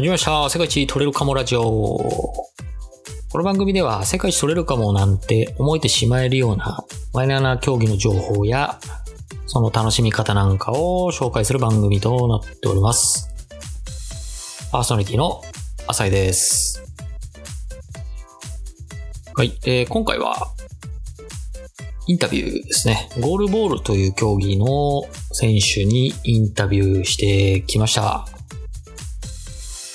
始まりました。世界一取れるかもラジオ。この番組では世界一取れるかもなんて思えてしまえるようなマイナーな競技の情報やその楽しみ方なんかを紹介する番組となっております。パーソナリティの浅井です。はい、えー今回はインタビューですね。ゴールボールという競技の選手にインタビューしてきました。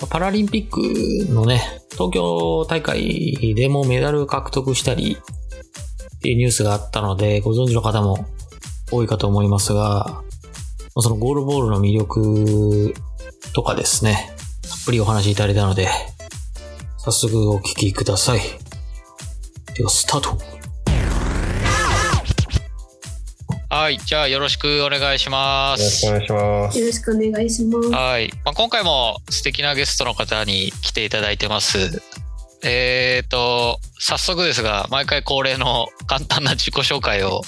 パラリンピックのね、東京大会でもメダル獲得したりっていうニュースがあったので、ご存知の方も多いかと思いますが、そのゴールボールの魅力とかですね、たっぷりお話しいただいたので、早速お聞きください。では、スタートはい、じゃあよろしくお願いしまよろしすくお。願いします。よろしくお願いします。はい。まあ、今回も素敵なゲストの方に来ていただいてます。えーと、早速ですが、毎回恒例の簡単な自己紹介を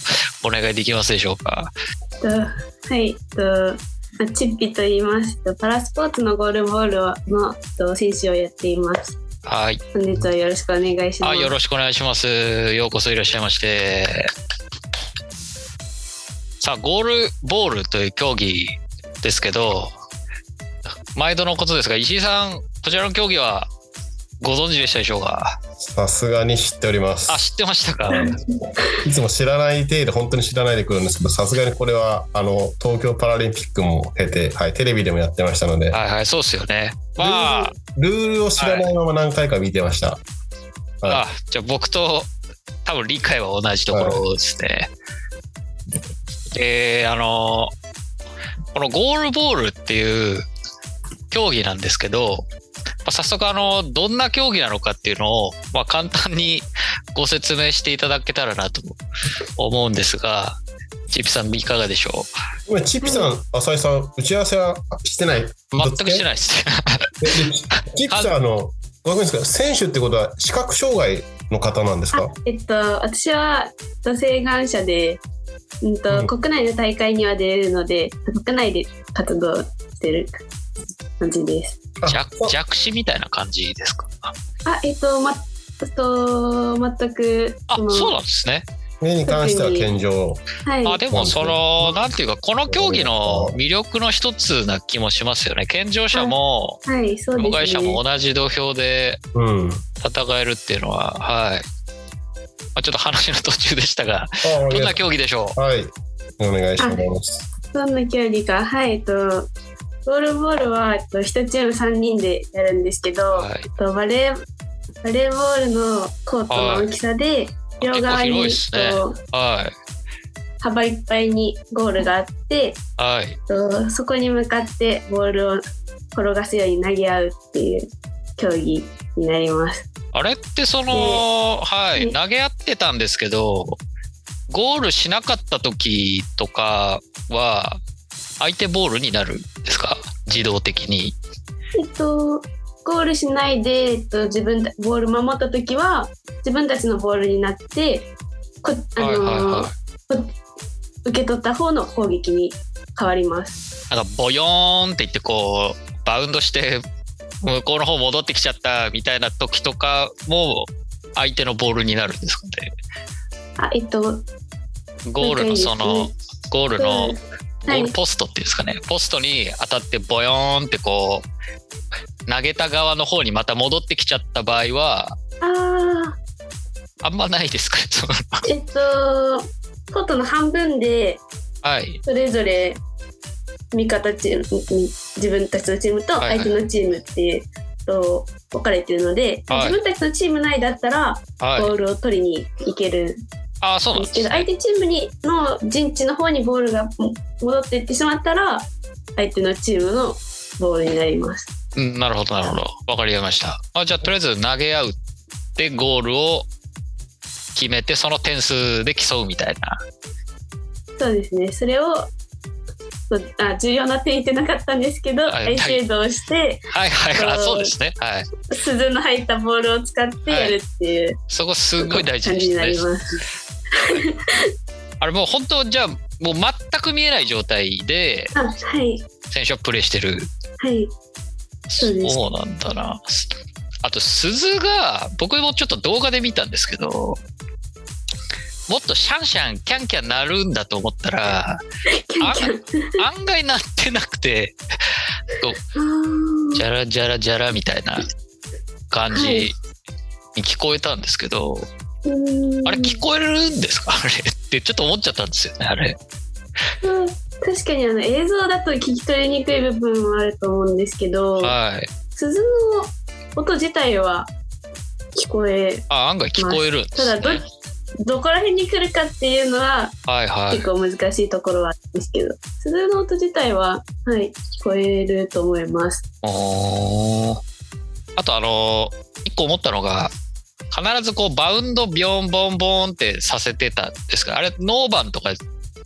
お願いできますでしょうか？えっとはい、えっとまあチッピと言います。えっとパラスポーツのゴールボールのえっと選手をやっています。はい。本日はよろしくお願いします。あ、よろしくお願いします。ようこそいらっしゃいまして。さあ、ゴールボールという競技ですけど、毎度のことですが、石井さん、こちらの競技はご存知でしたでしょうか？さすがに知っておりますあ、。知ってましたか？いつも知らない程度、本当に知らないでくるんですけど、さすがにこれは、あの、東京パラリンピックも経て、はい、テレビでもやってましたので、はいはい、そうっすよね。まあ、ルールを知らないまま何回か見てました。はいあ、じゃあ僕と多分理解は同じところですね。で、あの、このゴールボールっていう競技なんですけど、まあ早速あの、どんな競技なのかっていうのを、まあ、簡単にご説明していただけたらなと思うんですが、チップさんいかがでしょ今、チッピさん、浅井さん、打ち合わせはしてない？う全くしてい。ないです。でチッピさん、あの、わかるんですか？選手ってことは視覚障害の方なんですか？えっと私はえっと請願者で、うんとうん国内の大会には出れるので国内で活動してる感じです。あ弱弱視みたいな感じですか？あえっとまと全くあ、のそうなんですね。目に関しては健常。はいあでもそのなんていうかこの競技の魅力の一つな気もしますよね健常者もはいそう障害者。も同じ土俵でうん。戦えるっていうのははい、まあ、ちょっと話の途中でしたがあどんな競技でしょう？はい。お願いします。どんな競技か、はい、えっと、ゴールボールは、えっと、1チーム3人でやるんですけど、はい。えっと、バレー、バレーボールのコートの大きさで、両側に、ね。えっとはい。幅いっぱいにゴールがあって、はい。えっと、そこに向かってボールを転がすように投げ合うっていう競技になります。あれってそのはいね。投げ合ってたんですけどゴールしなかった時とかは相手ボールになるんですか？自動的に。えっと、ゴールしないで、えっと、自分たボール守った時は自分たちのボールになってこあのーはいはいはい。受け取った方の攻撃に変わります。なんかボヨーンって言ってこうバウンドして向こうの方戻ってきちゃったみたいな時とかも相手のボールになるんですかね？あえっと、ゴールのそのゴールのうんゴはいールポストっていうんですかね？ポストに当たってボヨーンってこう投げた側の方にまた戻ってきちゃった場合はああんまないですかえっと、コートの半分ではい。それぞれ味方チームに自分たちのチームと相手のチームっていうと分かれてるので、はい。自分たちのチーム内だったらはい。ボールを取りに行ける。ああそうなんんでけどね相手チームにの陣地の方にボールがも戻っていってしまったら相手のチームのボールになります。うんなるほどなるほど。わかりました。あじゃあとりあえず投げ合うでゴールを決めてその点数で競うみたいな。そうですね。それをあ重要な点言ってなかったんですけど、はいアイシェードをしてはいはいはいあそうですね。はい。鈴の入ったボールを使ってやるっていう。そこすごい大事になります。あれもう本当じゃあもう全く見えない状態であはい。選手はプレーしてる。はい。そうそうなんだな。あと、鈴が、僕もちょっと動画で見たんですけど、もっとシャンシャン、キャンキャン鳴るんだと思ったら。案外鳴ってなくて、ジャラジャラジャラみたいな感じはいに聞こえたんですけど、うーんあれ聞こえるんですか？あれってちょっと思っちゃったんですよね、あれ。うん確かにあの映像だと聞き取りにくい部分もあると思うんですけど、はい。鈴の音自体は聞こえあ、案外聞こえるんですね。ただどどこら辺に来るかっていうのははいはい。結。構難しいところはあるんですけど、鈴の音自体ははい聞こえると思います。あとあの一個思ったのが必ずこうバウンドビョンボンボンってさせてたんですがあれノーバンとか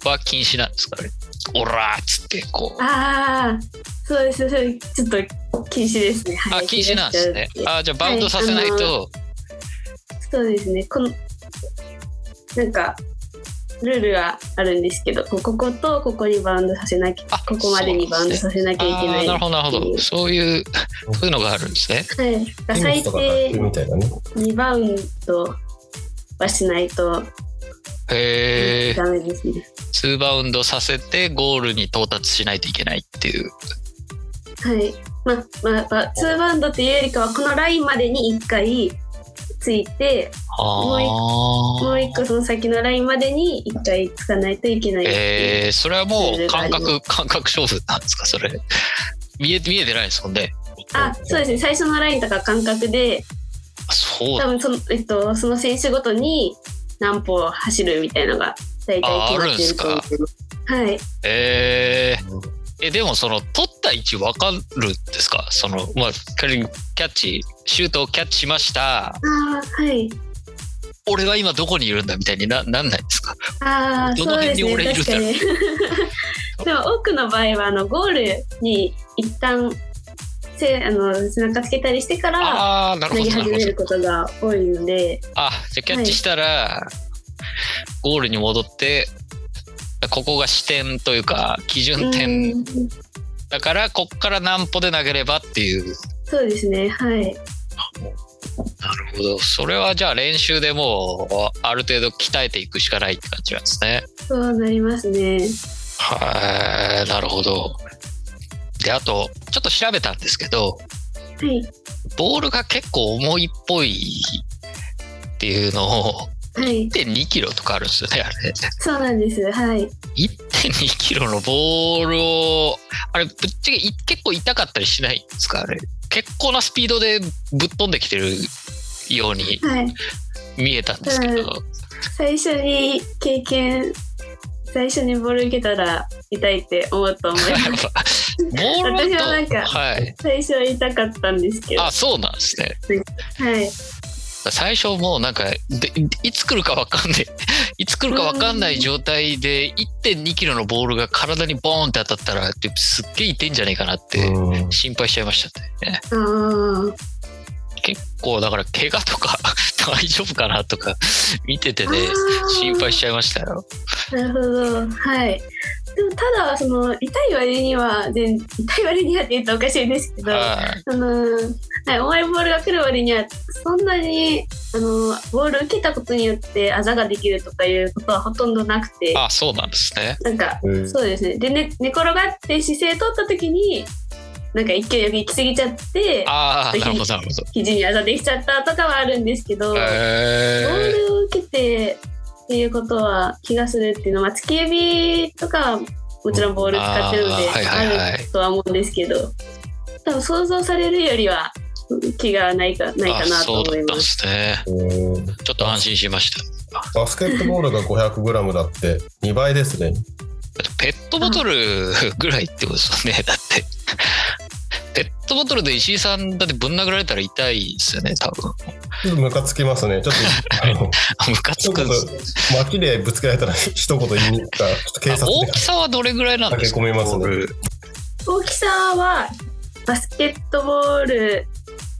は禁止なんですか？ねオラーっつってこう。ああそうですちょっと禁止ですね。はい、あ禁止なんですね。あじゃあバウンドさせないはいそうですね。このなんかルールがあるんですけど、ここことここにバウンドさせなきゃ、あここまでにバウンドさせなきゃいけない。あーなるほどなるほっていうどそういうそういうのがあるんですねはい。テ最低卓球みたいなね。2バウンドはしないとへえダメですね。2バウンドさせてゴールに到達しないといけないっていうはい。まあ、まあ、まあ、2バウンドっていうよりかは、このラインまでに1回ついて、あもうあ1個その先のラインまでに1回つかないといけない。えー、それはもう感覚感覚勝負なんですか？それ見え見えてないですもんねあ、そうですね。最初のラインとか感覚で、あそう多分その,、えっと、その選手ごとに何歩走るみたいのが大体決まってると思います。はい。えー、えでもその取った位置わかるんですか？そのまあ仮にキャッチシュートをキャッチしました。ああ、はい。俺は今どこにいるんだみたいにななんないですか？ああ、どの。辺に俺いるんだろう？に。でも多くの場合は、あの、ゴールに一旦、せあの背中つけたりしてから投げ始めることが多いので、あじゃあキャッチしたら、ゴールに戻ってここが視点というか基準点。うんだからこっから何歩で投げればっていうそうですね。はい。なるほどそれはじゃあ練習でもうある程度鍛えていくしかないって感じなんですねそうなりますね。はいなるほどであとちょっと調べたんですけどはい。ボールが結構重いっぽいっていうのをはい。1.2キロとかあるんですよねあれそうなんです。はい。1.2キロのボールをあれぶっちゃけい結構痛かったりしないんですか？あれ結構なスピードでぶっ飛んできてるようにはい。見えたんですけど、最初に経験、最初にボール受けたら痛いって思うと思います。ぱボール私はなんかはい最初は痛かったんですけど。はあそうなんですねい。最初もうなんかでいつ来るか分かんない いつ来るか分かんない状態で1.2キロのボールが体にボーンって当たったらすっげえ痛いんじゃないかなってうん心配しちゃいましたね。結構だから怪我とか 大丈夫かなとか見ててね心配しちゃいましたよなるほど。はい。でもただその痛い割には全痛い割にはって言うとおかしいんですけど、はい。あのはい、重いボールが来る割にはそんなにあのボール受けたことによってあざができるとかいうことはほとんどなくてあそうなんですね。なんかうん。そうですね。で、ね、寝転がって姿勢取った時になんか勢いよく行き過ぎちゃってああなるほどなるほど。肘にあざできちゃったとかはあるんですけど、ボーへルを受けてっていうことは気がするっていうのは突き指とかはもちろんボール使ってるのであーはいはいはい。あるとは思うんですけど多分想像されるよりは気がないかないかなとそうだったんで思います。すね。うんちょっと安心しました。バスケットボールが 500g だって2倍ですね。ペットボトルぐらいってことですよね。だって。ペットボトルで石井さんだってぶん殴られたら痛いですよね多分ムカつきますね。ちょっと、あの、ムカつくんです、巻きでぶつけられたら一言言いに行ったら、ちょっと警察で大きさはどれぐらいなんですか？駆け込みますね大きさはバスケットボール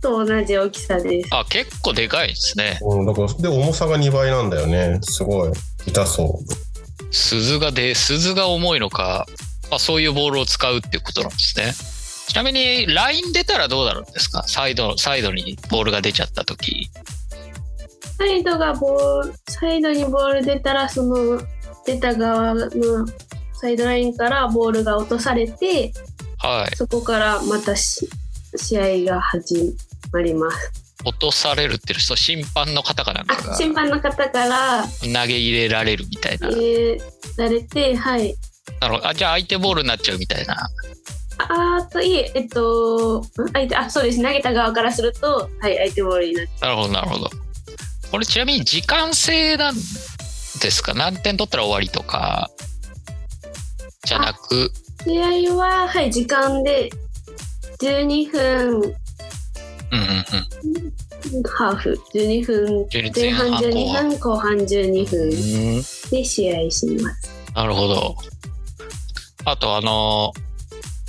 と同じ大きさです。あ結構でかいですねうん、だから、で、重さが2倍なんだよね。すごい。痛そう。鈴がで鈴が重いのか、まあ、そういうボールを使うっていうことなんですねちなみに、ライン出たらどうなるんですか？サイド、サイドにボールが出ちゃった時。サイドがボール、サイドにボール出たら、その出た側のサイドラインからボールが落とされて、はい。そこからまたし試合が始まります。落とされるっていう人、審判の方かなんか審判の方から投げ入れられるみたいな。入れられて、はい。なるほどあ、じゃあ相手ボールになっちゃうみたいな。ああといえ、えっと、ん相手、あ、そうです。投げた側からすると、はい、相手ボールになっなるほど、なるほど。これちなみに時間制なんですか？何点取ったら終わりとか、じゃなく、試合は、はい、時間で12分うんうんうん。ハーフ、12分、12前半12後半分、後半12分うんで試合します。なるほど。あとあの、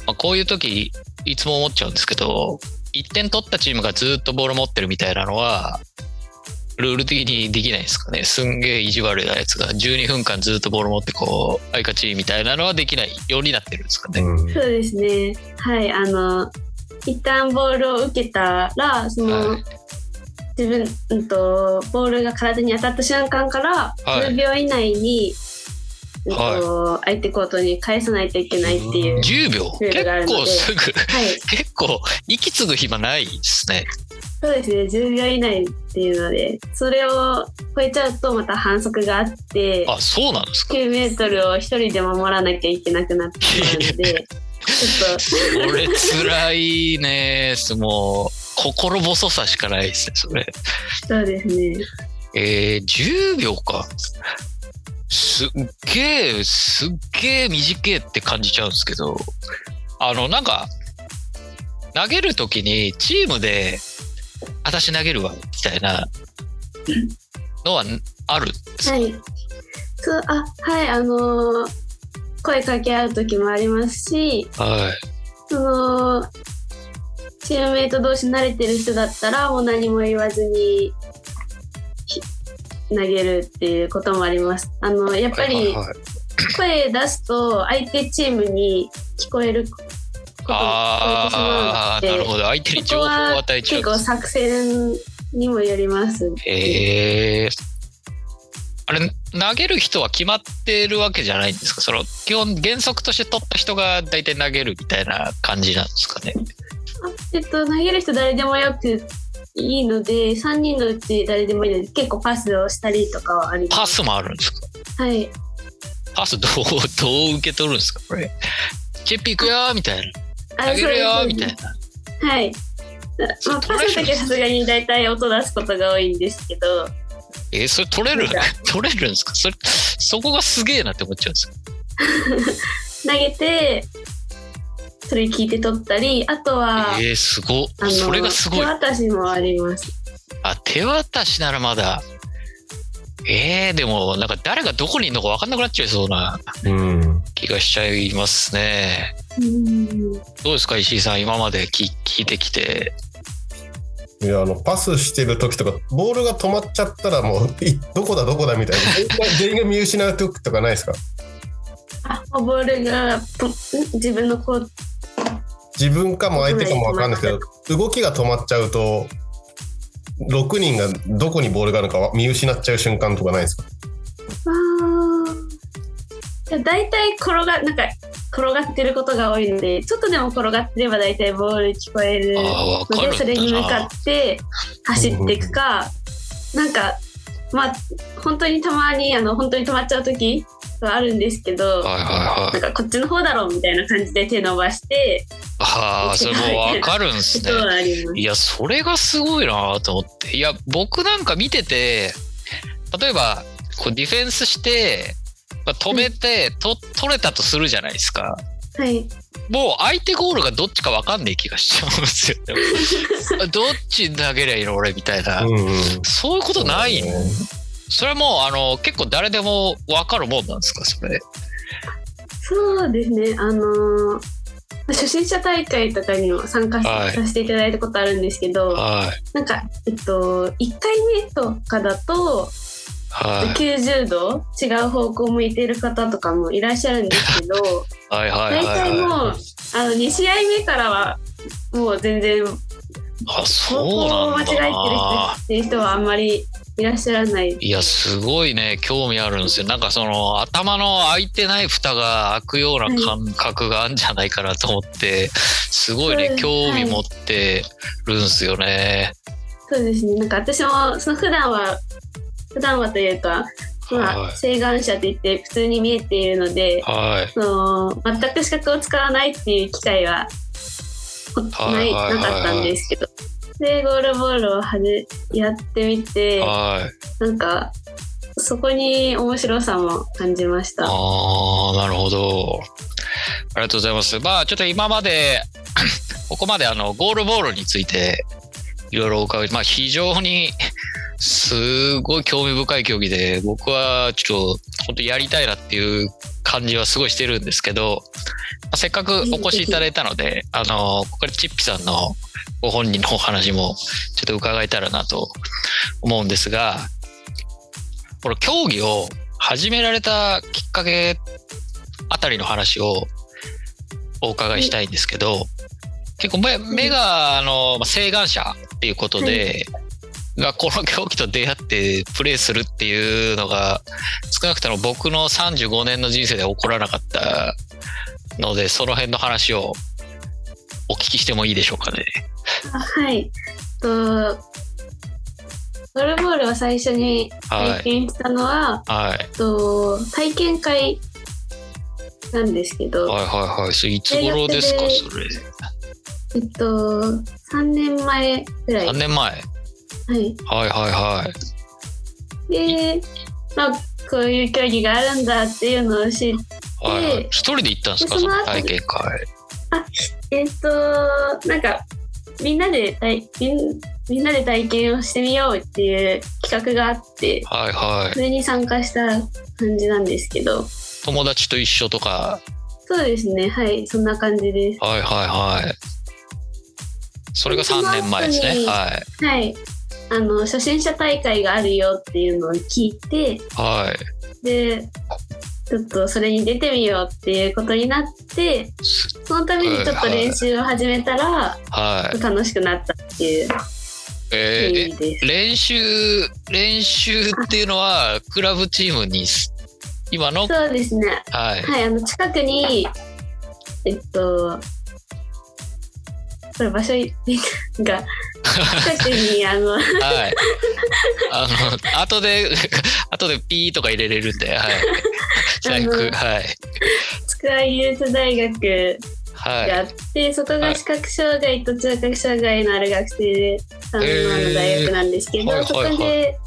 まあ、こういう時、いつも思っちゃうんですけど、1点取ったチームがずっとボール持ってるみたいなのは、ルール的にできないですかね。すんげえ意地悪なやつが12分間ずっとボール持ってこう、あいかちみたいなのはできないようになってるんですかね。うんそうですね。はい、あの、一旦ボールを受けたら、その、はい自分、うんと、ボールが体に当たった瞬間から、はい10秒以内に、うんとは相手コートに返さないといけないっていう。10秒結構すぐ、はい、結構息継ぐ暇ないですね。そうですね、10秒以内っていうので、それを超えちゃうとまた反則があって、あ、そうなんですか？9メートルを一人で守らなきゃいけなくなってしまうので、ちょっと、これ辛いね。もう、心細さしかないですね、それ。そうですね。えー、10秒か。すっげえ、すっげえ短いって感じちゃうんですけど、あの、なんか、投げるときにチームで、私投げるわ、みたいなのはあるんですか、はい。そう、あ、はい、あのー声かけ合う時もありますし、はい。その、チームメイト同士慣れてる人だったら、もう何も言わずに、ひ投げるっていうこともあります。あの、やっぱり声出すと相手チームに聞こえることも聞こえてしまうああ、ので、なるほど。相手に情報を与えちゃう結構作戦にもよります。ええあれ、投げる人は決まってるわけじゃないんですか？その、基本原則として取った人が大体投げるみたいな感じなんですかね？あえっと、投げる人誰でもよくいいので、3人のうち誰でもいいので、結構パスをしたりとかはあります。パスもあるんですか？はい。パスどう、どう受け取るんですか？これ。チップ行くよーみたいあな。投げるよみたいな。はい。まあ、パスの時はさすがに大体音出すことが多いんですけど、えーそれ取れる？取れるんですか？それ、そこがすげえなって思っちゃうんですよ。投げて、それ聞いて取ったり、あとは、えー、すごそれがすごい手。渡しもあります。あ、手渡しならまだ。えー、でも、なんか誰がどこにいるのか分かんなくなっちゃいそうなうん。気がしちゃいますね。うん。どうですか、石井さん、今まで聞聞いてきて。いやあのパスしてる時とかボールが止まっちゃったらもう いどこだどこだみたいな 全員が見失う時とかないですか？あ、ボールがとん自分のコート自分かも相手かも分かんないですけど動きが止まっちゃうと6人がどこにボールがあるのか見失っちゃう瞬間とかないですか？あー。大体転がなんか転がってることが多いのでちょっとでも転がってれば大体ボール聞こえる。のでそれに向かって走っていくかなんかまあ本当にたまにあの本当に止まっちゃう時はあるんですけどはいはいはい。なんかこっちの方だろうみたいな感じで手伸ばしてああ、それも分かるんですね。いや、それがすごいなと思って。いや、僕なんか見てて、例えば、こうディフェンスして、まあ止めて、と取れたとするじゃないですか。はい。もう相手ゴールがどっちか分かんない気がしちゃうんですよ。どっちに投げりゃいいの俺みたいな。うんうんそういうことないの？それはもう、あの、結構誰でも分かるもんなんですかそれ？そうですね。あのー初心者大会とかにも参加はいさせていただいたことあるんですけど、はい。なんか、えっと、1回目とかだと、はい。90度違う方向向いてる方とかもいらっしゃるんですけど、はいはいはい大体もうはあの2試合目からはもう全然あ、方そう向をなん間違えてる人だ。っていう人はあんまりいらっしゃらない。いや、すごいね、興味あるんですよ。なんかその、頭の開いてない蓋が開くような感覚があるんじゃないかなと思って、すごいね興味持ってるんですよね。そうですね。なんか私もその普段は普段はというか、まあ、はい請願者って言って普通に見えているので、はい。その全く資格を使わないっていう機会はほないはいはいはいはいなかったんですけど。でゴールボールをはじやってみてはい。なんかそこに面白さも感じました。ああ、なるほど。ありがとうございます。まあ、ちょっと今まで、ここまであの、ゴールボールについて、いろいろお伺い、まあ、非常に、すごい興味深い競技で、僕はちょっと、本当やりたいなっていう感じはすごいしてるんですけど、まあせっかくお越しいただいたので、あの、ここでチッピさんのご本人のお話もちょっと伺えたらなと思うんですが、この競技を始められたきっかけあたりの話をお伺いしたいんですけど、結構目目があのまあ請願者っていうことで、がこの競技と出会ってプレーするっていうのが少なくとも僕の35年の人生で起こらなかったのでその辺の話をお聞きしてもいいでしょうかね。あはい。とゴールボールを最初に体験したのは、はい。と体験会なんですけど、はいはいはい。それいつ頃ですかそれ？えっと3年前ぐらい。3年前。はい。はいはいはい。で、まあこういう競技があるんだっていうのを知っはいはいで。一人で行ったんですか？でその体験会。えっとなんかみんなで体みんみんなで体験をしてみようっていう企画があってはいはいそ。れに参加した感じなんですけど友達と一緒とか？そうですねはいそんな感じですはいはいはい。それが3年前ですね。はい。はいあの初心者大会があるよっていうのを聞いてはい。でちょっとそれに出てみようっていうことになってすそのためにちょっと練習を始めたらはい。楽しくなったっていうえー。練習、練習っていうのは、クラブチームにす、今の、そうですねはい。はい、あの近くに、えっと、これ場所が、近くに、あの、はい。あの、後で、後でピーとか入れれるんで、はい。はい。つくば技術大学はい。があって、そこが視覚障害と聴覚障害のある学生さんの大学なんですけど、そこはいはいで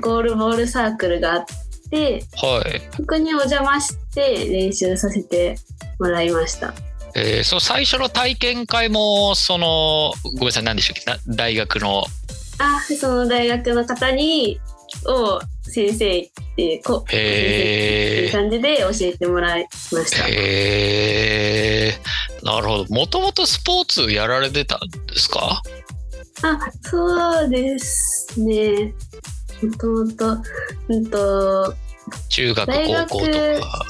ゴールボールサークルがあって、はい。そこにお邪魔して練習させてもらいました。えー、その最初の体験会も、その、ごめんなさい、何でしたっけ？な大学の、あ、その大学の方に、を先生って、こう、先生っていう感じで教えてもらいました。へー、なるほど。もともとスポーツやられてたんですか？あ、そうですね。もともと、うんと、中学高校とか。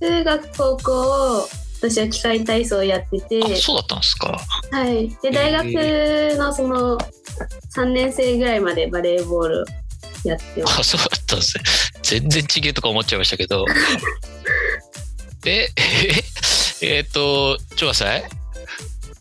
中学、高校、私は機械体操をやってて、あ、そうだったんですか？はい。で、大学のその、3年生ぐらいまでバレーボールやってます。あ、そうだったんですね。全然ちげえとか思っちゃいましたけど。で、え、えっ、と、ちょっと待ってください。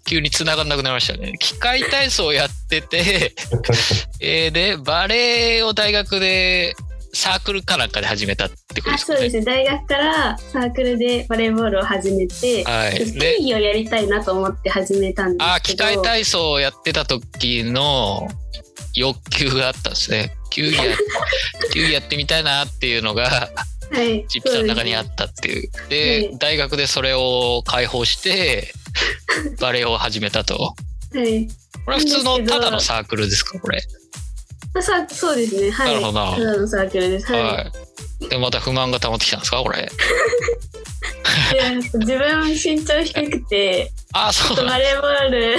急に繋がんなくなりましたね。機械体操やってて、えーで、バレエを大学でサークルかなんかで始めたってことであ、すかね。そうですね。大学からサークルでバレーボールを始めて、はい。競で、技をやりたいなと思って始めたんですあ。機械体操をやってた時の欲求があったんですね。球技や、球技やってみたいなっていうのが、はい。チップさんの中にあったっていう。で、はい大学でそれを解放して、バレエを始めたと。はい。これは普通のただのサークルですかこれ？あさそうですね。はい。なるほどなただのサークルです。はい。はい。で、また不満が溜まってきたんですかこれ？で自分身長低くて、あ、そうバレーボール、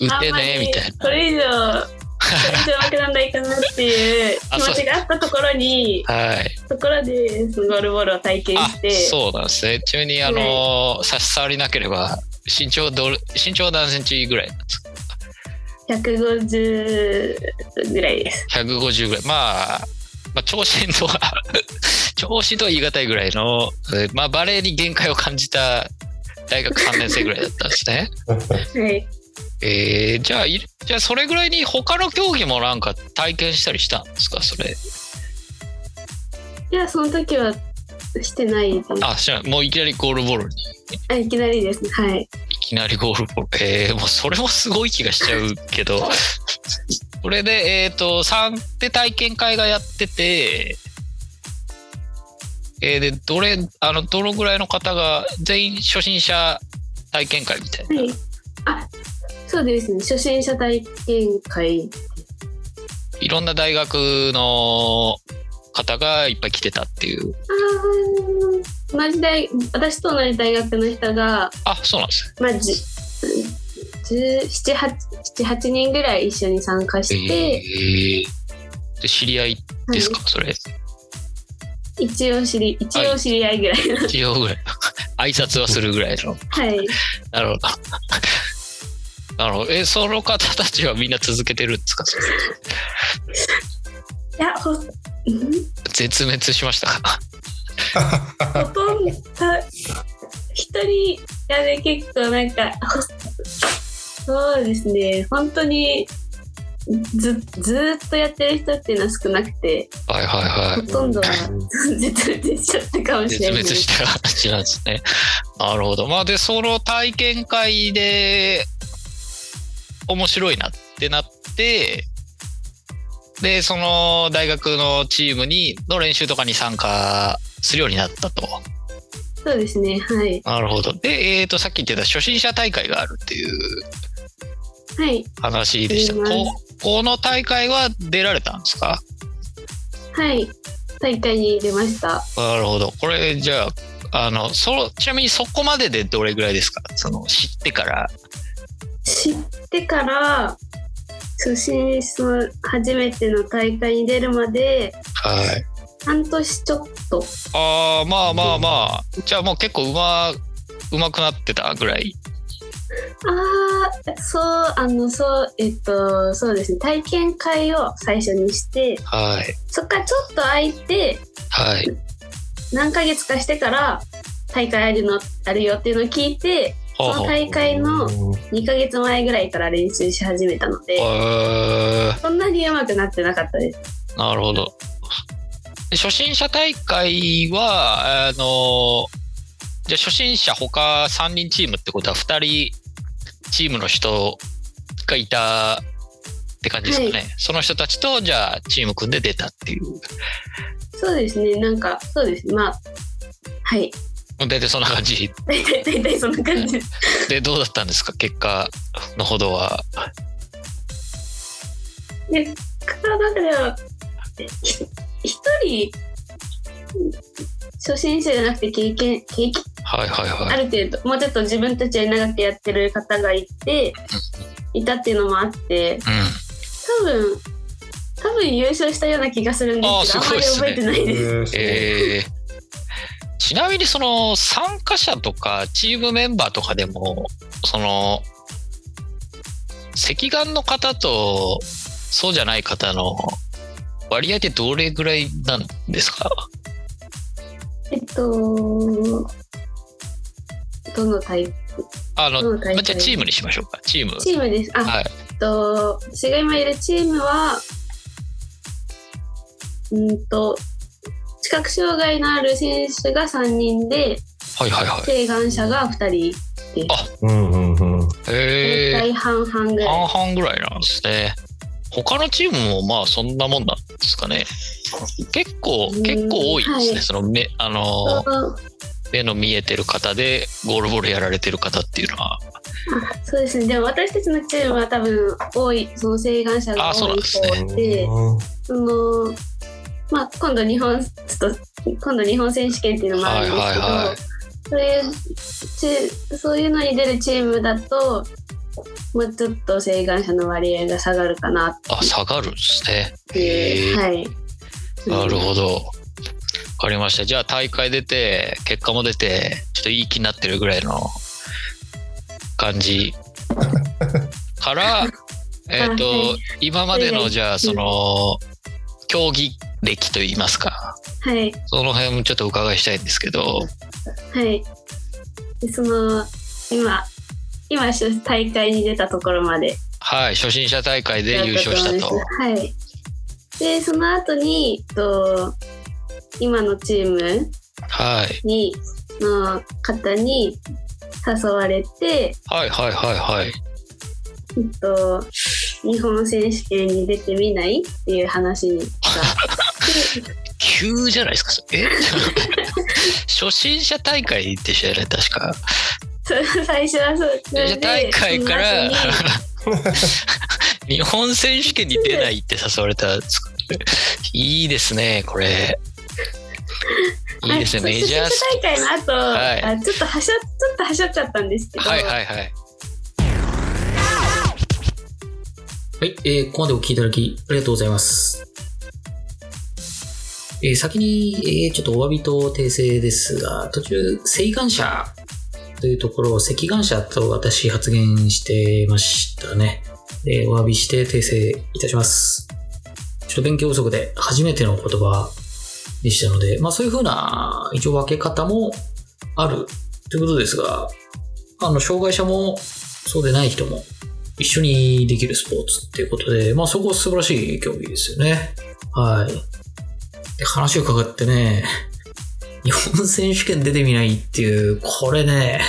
打てねみたいな。これ以上上手くなんないかなっていうあ気持ちがあったところにはい。ところでそのゴールボールを体験あしてそうなんですね。ちなみに、あの、差し障りなければ、身長どれ、身長何センチぐらいなんですか？150ぐらいです。150ぐらい。まあ、まあ、長身とは、長身とは言い難いぐらいの、えーまあ、バレーに限界を感じた大学3年生ぐらいだったんですね。はい。えー、じゃあ、いじゃあそれぐらいに他の競技もなんか体験したりしたんですか？それ。いや、その時はしてないです。あ、知らない。もういきなりゴールボールに。あいきなりですね。はい。いきなりゴールボール。えー、もうそれもすごい気がしちゃうけど。これで、えっ、と、3で体験会がやってて、えー、で、どれ、あの、どのぐらいの方が、全員初心者体験会みたいな。はい。あ、そうですね。初心者体験会。いろんな大学の方がいっぱい来てたっていう。あー同じ大、私と同じ大学の人が、あ、そうなんですまあ、じ17、8 7 8人ぐらい一緒に参加ね。して、えー、で知り合いですか、それ。一応知り、一応知り合いぐらいの。一応ぐらい。挨拶はするぐらいの。はい。なるほど。なるほど。え、その方たちはみんな続けてるんですか？それいや、ほ、ん？絶滅しましたか？ほとんど、た一人がね、結構なんか、ほそうですね、本当にずずーっとやってる人っていうのは少なくて、はいはいはほとんどは絶滅しちゃったかもい。絶しれない。滅した話なんですね。なるほど。まあで、その体験会で面白いなってなって、で、その大学のチームに、の練習とかに参加するようになったと。そうですね、はい。なるほど。で、えっ、と、さっき言ってた初心者大会があるっていうはい。話でした。ありますここの大会は出られたんですか？はい。大会に出ました。なるほど。これ、じゃあ、あの、そ、ちなみにそこまででどれぐらいですか？その、知ってから。知ってから、初心者初めての大会に出るまで、はい。半年ちょっと。ああ、まあまあまあ。じゃあもう結構うま、うまくなってたぐらい？ああ、そう、あの、そう、えっと、そうですね。体験会を最初にして、はい。そっからちょっと空いて、はい。何ヶ月かしてから、大会あるの、あるよっていうのを聞いて、その大会の2ヶ月前ぐらいから練習し始めたので、えそんなに上手くなってなかったです。ー、なるほど。で初心者大会は、あの、じゃあ初心者他3人チームってことは2人チームの人がいたって感じですかね。はその人たちと、じゃあチーム組んで出たっていう。そうですね。なんか、そうですね。まあ、はい。大体そんな感じ大体、大体そんな感じでどうだったんですか？結果のほどは。で、からなんかでは、ひ一人、初心者じゃなくて経験、経験、はいはいあはい。る程度、もうちょっと自分たちより長くやってる方がいて、いたっていうのもあって、うん。多分、多分優勝したような気がするんですけど、あんまりあーすごい覚えてないです。えーちなみにその参加者とかチームメンバーとかでもその赤眼の方とそうじゃない方の割合ってどれぐらいなんですか？えっと、どのタイプ？あの、じゃあチームにしましょうか。チーム。チームです。あ、はい。えっと、私が今いるチームは、うんと、視覚障害のある選手が3人で、はいはいはい。請願者が2人、うんうんうん。へえ大体半々ぐらい。半々ぐらいなんですね他のチームもまあそんなもんなんですかね。結構うん結構多いですね、はい。その目あの目の見えてる方でゴールボールやられてる方っていうのは。あそうですね。でも私たちのチームは多分多い、その請願者が多いなんですね。その、まあ今度日本、ちょっと、今度日本選手権っていうのもあるんですけど、はいはいはい。そういうチそういうのに出るチームだと、もうちょっと請願者の割合が下がるかなあ、下がるんですね。へーはい。なるほど。わかりました。じゃあ大会出て、結果も出て、ちょっといい気になってるぐらいの感じから、えっとはい、今までのじゃあ、うんその、競技歴といいますか、はい。その辺もちょっとお伺いしたいんですけど、はい。でその、今、今、大会に出たところまではい、初心者大会で優勝したと。はい。で、その後に、と今のチームはい。に、の方に誘われて、はいはいはいはい。えっと、日本選手権に出てみないっていう話があって、急じゃないですか。え？初心者大会でしたよね、確か。最初はそう。それで大会から 日本選手権に出ないって誘われたいいですね、これ。いいですね、あメジャー大会の後、はいあちょっとはしょ、ちょっとはしょっちゃったんですけど、はいはいはい。はい、えーここまでお聞きいただきありがとうございます。えー先に、えーちょっとお詫びと訂正ですが、途中、請願者というところを赤願者と私発言してましたね。で、お詫びして訂正いたします。ちょっと勉強不足で初めての言葉でしたので、まあそういうふうな一応分け方もあるということですが、あの、障害者もそうでない人も一緒にできるスポーツっていうことで、まあそこは素晴らしい競技ですよね。はい。で、話を伺ってね、日本選手権出てみないっていう、これね、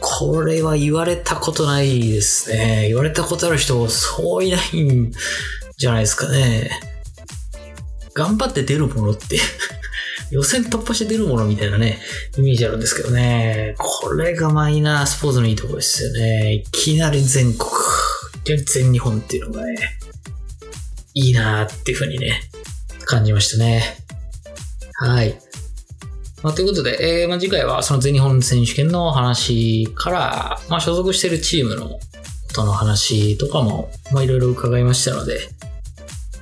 これは言われたことないですね。言われたことある人、そういないんじゃないですかね。頑張って出るものって、予選突破して出るものみたいなね、イメージあるんですけどね。これがマイナースポーツのいいところですよね。いきなり全国、全日本っていうのがね、いいなーっていうふうにね、感じましたね。はい。まあ、ということで、えーまあ、次回はその全日本選手権の話から、まあ、所属しているチームのとの話とかも、まあ、いろいろ伺いましたので、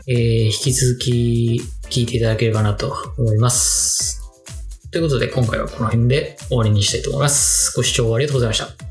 えー引き続き聞いていただければなと思います。ということで、今回はこの辺で終わりにしたいと思います。ご視聴ありがとうございました。